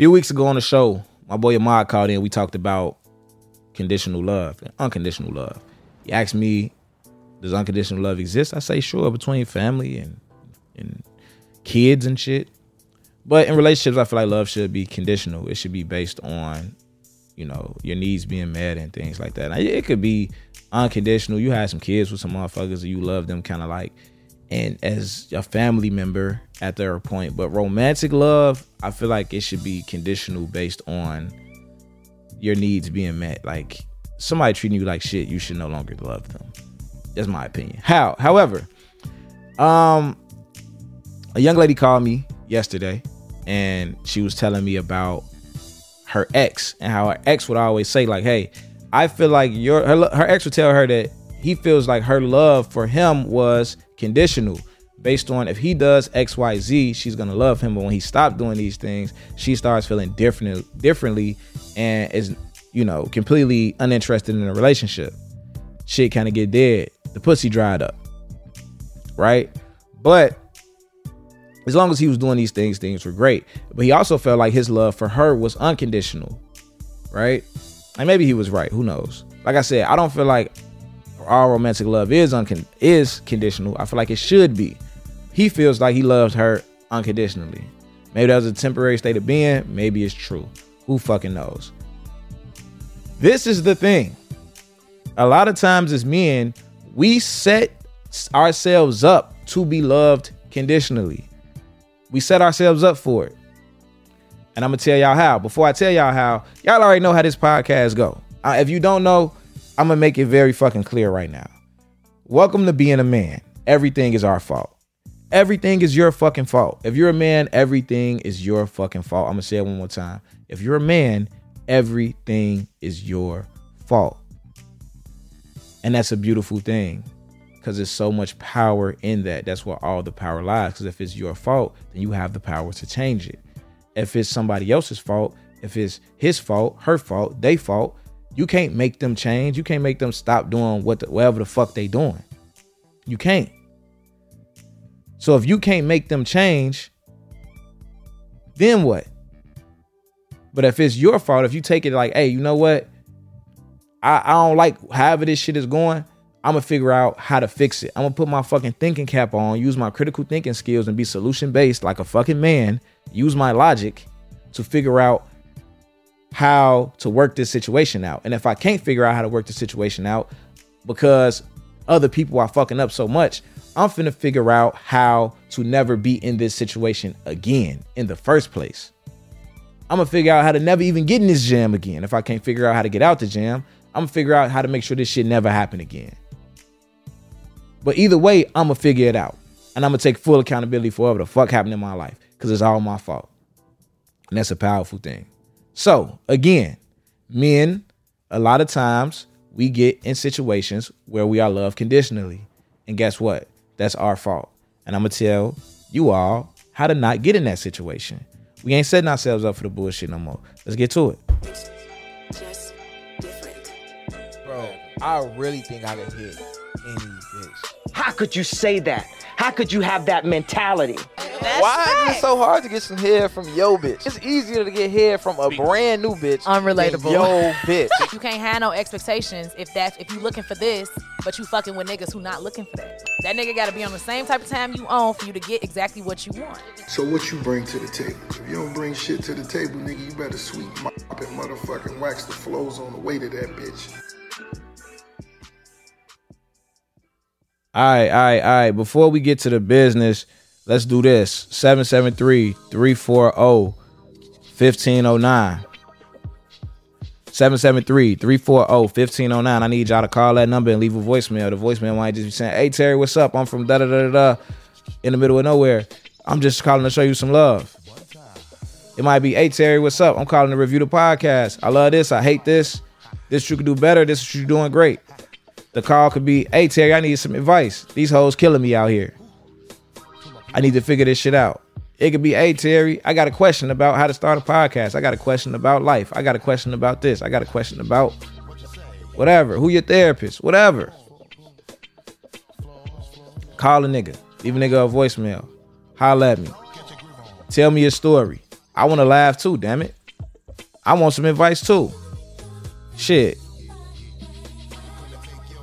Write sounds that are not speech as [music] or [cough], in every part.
few weeks ago on the show, my boy Ahmad called in. We talked about conditional love and unconditional love. He asked me, "Does unconditional love exist?" I say, "Sure, between family and and kids and shit." But in relationships, I feel like love should be conditional. It should be based on, you know, your needs being met and things like that. It could be unconditional. You had some kids with some motherfuckers and you love them kind of like, and as a family member at their point. But romantic love, I feel like it should be conditional based on your needs being met. Like somebody treating you like shit, you should no longer love them. That's my opinion. How, however, um, a young lady called me yesterday and she was telling me about her ex and how her ex would always say like hey i feel like your her, her ex would tell her that he feels like her love for him was conditional based on if he does xyz she's gonna love him but when he stopped doing these things she starts feeling different differently and is you know completely uninterested in a relationship shit kind of get dead the pussy dried up right but as long as he was doing these things, things were great. But he also felt like his love for her was unconditional, right? And maybe he was right. Who knows? Like I said, I don't feel like all romantic love is uncon- is conditional. I feel like it should be. He feels like he loves her unconditionally. Maybe that was a temporary state of being. Maybe it's true. Who fucking knows? This is the thing. A lot of times as men, we set ourselves up to be loved conditionally. We set ourselves up for it. And I'm gonna tell y'all how. Before I tell y'all how, y'all already know how this podcast go. Uh, if you don't know, I'm gonna make it very fucking clear right now. Welcome to being a man. Everything is our fault. Everything is your fucking fault. If you're a man, everything is your fucking fault. I'm gonna say it one more time. If you're a man, everything is your fault. And that's a beautiful thing because there's so much power in that. That's where all the power lies. Because if it's your fault, then you have the power to change it. If it's somebody else's fault, if it's his fault, her fault, they fault, you can't make them change. You can't make them stop doing what the, whatever the fuck they doing. You can't. So if you can't make them change, then what? But if it's your fault, if you take it like, hey, you know what? I, I don't like however this shit is going. I'm gonna figure out how to fix it. I'm gonna put my fucking thinking cap on, use my critical thinking skills, and be solution based like a fucking man. Use my logic to figure out how to work this situation out. And if I can't figure out how to work the situation out because other people are fucking up so much, I'm finna figure out how to never be in this situation again in the first place. I'm gonna figure out how to never even get in this jam again. If I can't figure out how to get out the jam, I'm gonna figure out how to make sure this shit never happen again. But either way, I'm gonna figure it out. And I'm gonna take full accountability for whatever the fuck happened in my life. Cause it's all my fault. And that's a powerful thing. So again, men, a lot of times we get in situations where we are loved conditionally. And guess what? That's our fault. And I'm gonna tell you all how to not get in that situation. We ain't setting ourselves up for the bullshit no more. Let's get to it. Bro, I really think I could hit any bitch. How could you say that? How could you have that mentality? That's Why is it so hard to get some hair from yo bitch? It's easier to get hair from a brand new bitch. than Unrelatable. Yo bitch. [laughs] You can't have no expectations if that's if you looking for this, but you fucking with niggas who not looking for that. That nigga gotta be on the same type of time you on for you to get exactly what you want. So what you bring to the table? If you don't bring shit to the table, nigga, you better sweep, mop, and motherfucking wax the flows on the way to that bitch. All right, all right, all right. Before we get to the business, let's do this. 773 340 1509. 773 340 1509. I need y'all to call that number and leave a voicemail. The voicemail might just be saying, Hey, Terry, what's up? I'm from da da da da da in the middle of nowhere. I'm just calling to show you some love. It might be, Hey, Terry, what's up? I'm calling to review the podcast. I love this. I hate this. This you could do better. This is you doing great. The call could be, hey Terry, I need some advice. These hoes killing me out here. I need to figure this shit out. It could be, hey Terry, I got a question about how to start a podcast. I got a question about life. I got a question about this. I got a question about whatever. Who your therapist? Whatever. Call a nigga. Leave a nigga a voicemail. Holla at me. Tell me your story. I want to laugh too, damn it. I want some advice too. Shit.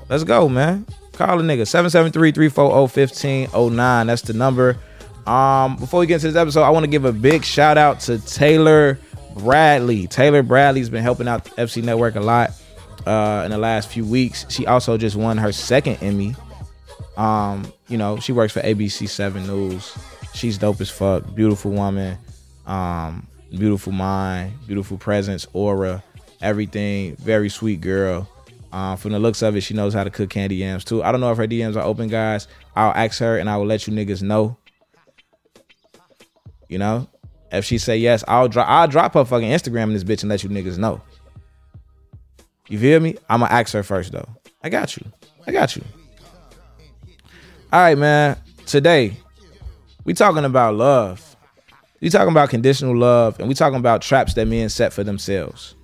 Let's go, man. Call a nigga 773-340-1509. That's the number. Um, before we get into this episode, I want to give a big shout out to Taylor Bradley. Taylor Bradley's been helping out the FC Network a lot uh, in the last few weeks. She also just won her second Emmy. Um, you know, she works for ABC 7 News. She's dope as fuck. Beautiful woman. Um, beautiful mind, beautiful presence, aura, everything. Very sweet girl. Um, from the looks of it, she knows how to cook candy yams too. I don't know if her DMs are open, guys. I'll ask her and I will let you niggas know. You know, if she say yes, I'll drop. I'll drop her fucking Instagram in this bitch and let you niggas know. You feel me? I'ma ask her first though. I got you. I got you. All right, man. Today we talking about love. We talking about conditional love, and we talking about traps that men set for themselves.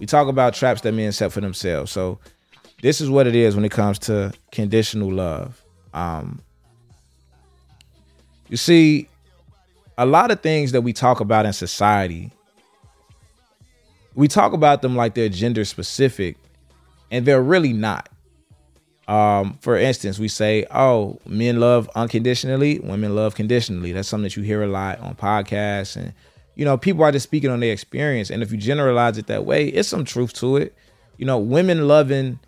We talk about traps that men set for themselves. So this is what it is when it comes to conditional love. Um, you see, a lot of things that we talk about in society, we talk about them like they're gender specific, and they're really not. Um, for instance, we say, "Oh, men love unconditionally, women love conditionally." That's something that you hear a lot on podcasts, and you know, people are just speaking on their experience. And if you generalize it that way, it's some truth to it. You know, women loving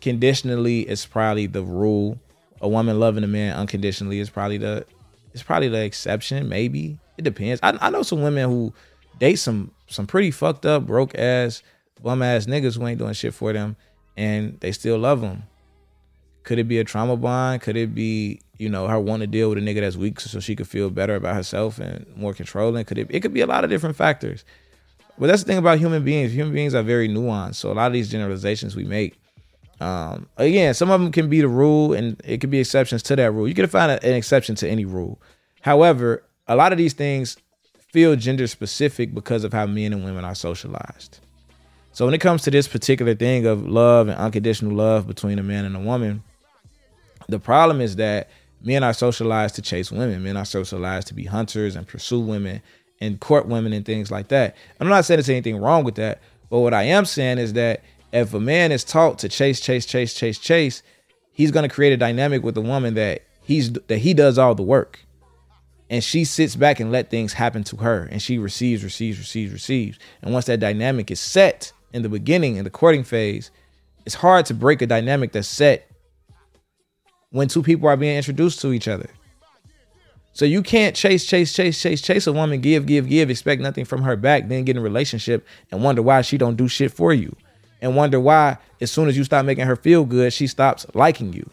conditionally is probably the rule. A woman loving a man unconditionally is probably the it's probably the exception. Maybe it depends. I, I know some women who date some some pretty fucked up, broke ass, bum ass niggas who ain't doing shit for them, and they still love them. Could it be a trauma bond? Could it be you know her wanting to deal with a nigga that's weak so she could feel better about herself and more controlling? Could it? It could be a lot of different factors. But that's the thing about human beings. Human beings are very nuanced. So a lot of these generalizations we make, um, again, some of them can be the rule, and it could be exceptions to that rule. You can find a, an exception to any rule. However, a lot of these things feel gender specific because of how men and women are socialized. So when it comes to this particular thing of love and unconditional love between a man and a woman, the problem is that men are socialized to chase women. Men are socialized to be hunters and pursue women and court women and things like that. I'm not saying there's anything wrong with that, but what I am saying is that if a man is taught to chase, chase, chase, chase, chase, he's going to create a dynamic with a woman that he's that he does all the work. And she sits back and let things happen to her and she receives, receives, receives, receives. And once that dynamic is set in the beginning in the courting phase, it's hard to break a dynamic that's set when two people are being introduced to each other. So you can't chase, chase, chase, chase, chase a woman, give, give, give, expect nothing from her back, then get in a relationship and wonder why she don't do shit for you. And wonder why as soon as you stop making her feel good, she stops liking you.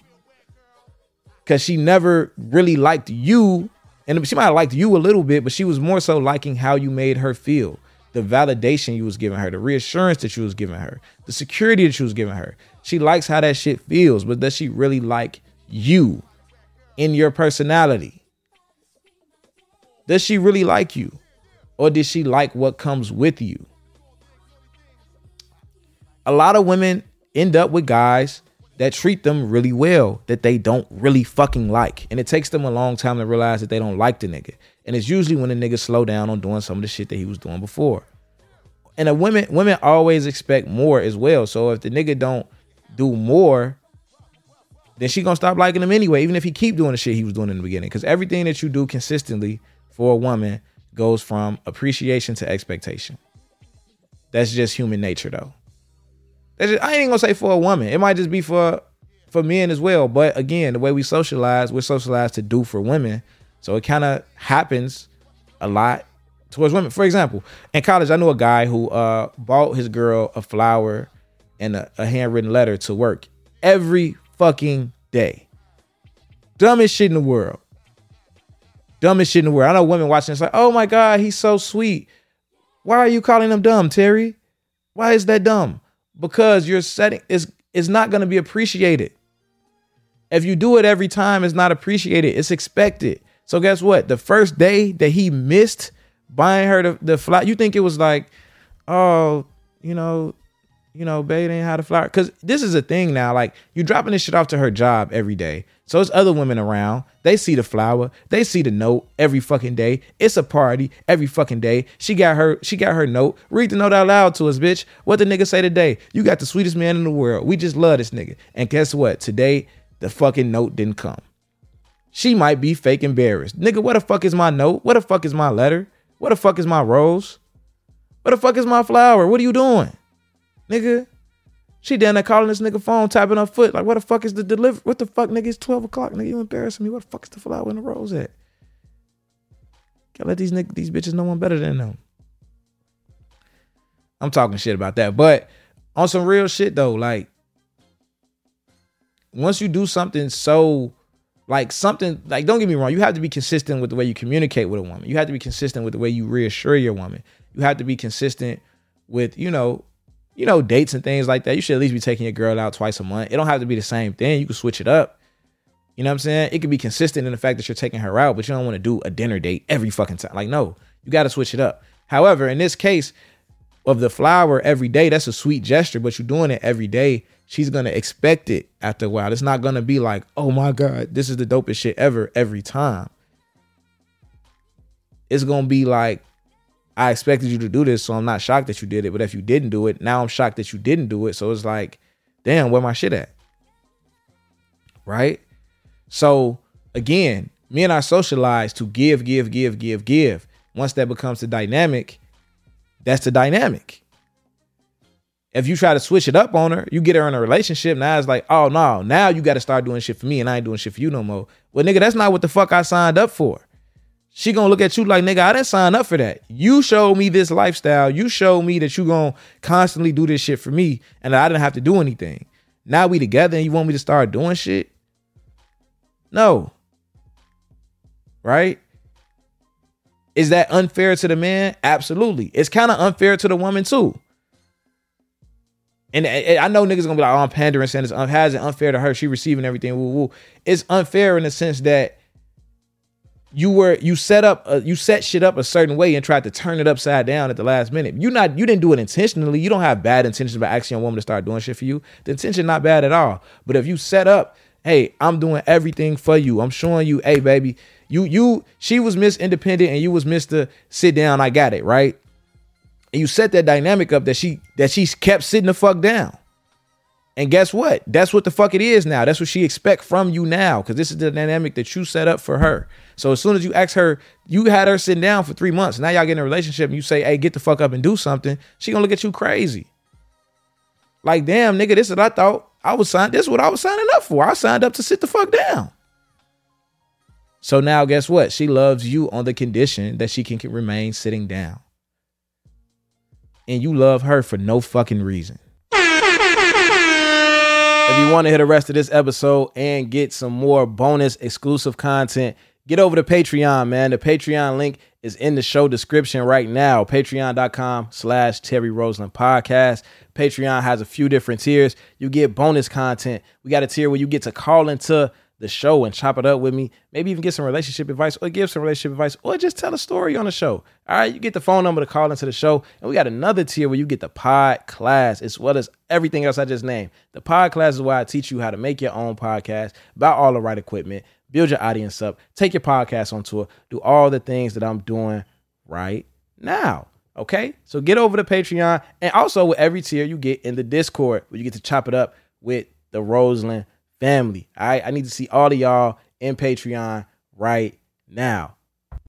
Cause she never really liked you. And she might have liked you a little bit, but she was more so liking how you made her feel. The validation you was giving her, the reassurance that you was giving her, the security that you was giving her. She likes how that shit feels, but does she really like you in your personality? Does she really like you? Or does she like what comes with you? A lot of women end up with guys that treat them really well that they don't really fucking like. And it takes them a long time to realize that they don't like the nigga. And it's usually when the nigga slow down on doing some of the shit that he was doing before. And a women women always expect more as well. So if the nigga don't do more, then she gonna stop liking him anyway, even if he keep doing the shit he was doing in the beginning. Because everything that you do consistently for a woman goes from appreciation to expectation. That's just human nature, though. That's just, I ain't gonna say for a woman. It might just be for for men as well. But again, the way we socialize, we're socialized to do for women, so it kind of happens a lot towards women. For example, in college, I knew a guy who uh, bought his girl a flower and a, a handwritten letter to work every fucking day. Dumbest shit in the world. Dumbest shit in the world. I know women watching it's like, oh my God, he's so sweet. Why are you calling him dumb, Terry? Why is that dumb? Because you're setting is it's not gonna be appreciated. If you do it every time, it's not appreciated. It's expected. So guess what? The first day that he missed buying her the, the flat, you think it was like, oh, you know, you know, babe ain't had a flower. Cause this is a thing now. Like you dropping this shit off to her job every day. So it's other women around. They see the flower. They see the note every fucking day. It's a party every fucking day. She got her. She got her note. Read the note out loud to us, bitch. What the nigga say today? You got the sweetest man in the world. We just love this nigga. And guess what? Today the fucking note didn't come. She might be fake embarrassed. Nigga, what the fuck is my note? What the fuck is my letter? What the fuck is my rose? What the fuck is my flower? What are you doing? Nigga. She down there calling this nigga phone, tapping her foot. Like, what the fuck is the delivery? What the fuck, nigga? It's 12 o'clock. Nigga, you embarrassing me. What the fuck is the flower and the rose at? Gotta let these niggas, these bitches know I'm better than them. I'm talking shit about that. But on some real shit though, like once you do something so like something like don't get me wrong, you have to be consistent with the way you communicate with a woman. You have to be consistent with the way you reassure your woman. You have to be consistent with, you know, you know, dates and things like that. You should at least be taking your girl out twice a month. It don't have to be the same thing. You can switch it up. You know what I'm saying? It can be consistent in the fact that you're taking her out, but you don't want to do a dinner date every fucking time. Like, no, you got to switch it up. However, in this case of the flower every day, that's a sweet gesture, but you're doing it every day. She's gonna expect it after a while. It's not gonna be like, oh my God, this is the dopest shit ever every time. It's gonna be like, I expected you to do this, so I'm not shocked that you did it. But if you didn't do it, now I'm shocked that you didn't do it. So it's like, damn, where my shit at? Right? So again, me and I socialize to give, give, give, give, give. Once that becomes the dynamic, that's the dynamic. If you try to switch it up on her, you get her in a relationship. Now it's like, oh no, now you got to start doing shit for me, and I ain't doing shit for you no more. Well, nigga, that's not what the fuck I signed up for she gonna look at you like nigga i didn't sign up for that. You showed me this lifestyle. You showed me that you gonna constantly do this shit for me and i didn't have to do anything. Now we together and you want me to start doing shit? No. Right? Is that unfair to the man? Absolutely. It's kind of unfair to the woman too. And I know niggas gonna be like, oh, I'm pandering, saying it's un- has it unfair to her. She receiving everything. Woo, woo. It's unfair in the sense that you were you set up a, you set shit up a certain way and tried to turn it upside down at the last minute. You not you didn't do it intentionally. You don't have bad intentions about asking a woman to start doing shit for you. The intention not bad at all. But if you set up, hey, I'm doing everything for you. I'm showing you, hey baby, you you she was Miss Independent and you was Mr. Sit down. I got it right. And you set that dynamic up that she that she kept sitting the fuck down. And guess what? That's what the fuck it is now. That's what she expect from you now because this is the dynamic that you set up for her. So as soon as you ask her, you had her sitting down for three months. Now y'all get in a relationship and you say, hey, get the fuck up and do something. She gonna look at you crazy. Like, damn, nigga, this is what I thought I was signed. This is what I was signing up for. I signed up to sit the fuck down. So now guess what? She loves you on the condition that she can remain sitting down. And you love her for no fucking reason. Want to hear the rest of this episode and get some more bonus exclusive content, get over to Patreon, man. The Patreon link is in the show description right now. Patreon.com slash Terry Roseland Podcast. Patreon has a few different tiers. You get bonus content. We got a tier where you get to call into the show and chop it up with me. Maybe even get some relationship advice or give some relationship advice or just tell a story on the show. All right, you get the phone number to call into the show. And we got another tier where you get the pod class as well as everything else I just named. The pod class is where I teach you how to make your own podcast, buy all the right equipment, build your audience up, take your podcast on tour, do all the things that I'm doing right now. Okay, so get over to Patreon. And also, with every tier, you get in the Discord where you get to chop it up with the Roseland family. All right. I need to see all of y'all in Patreon right now.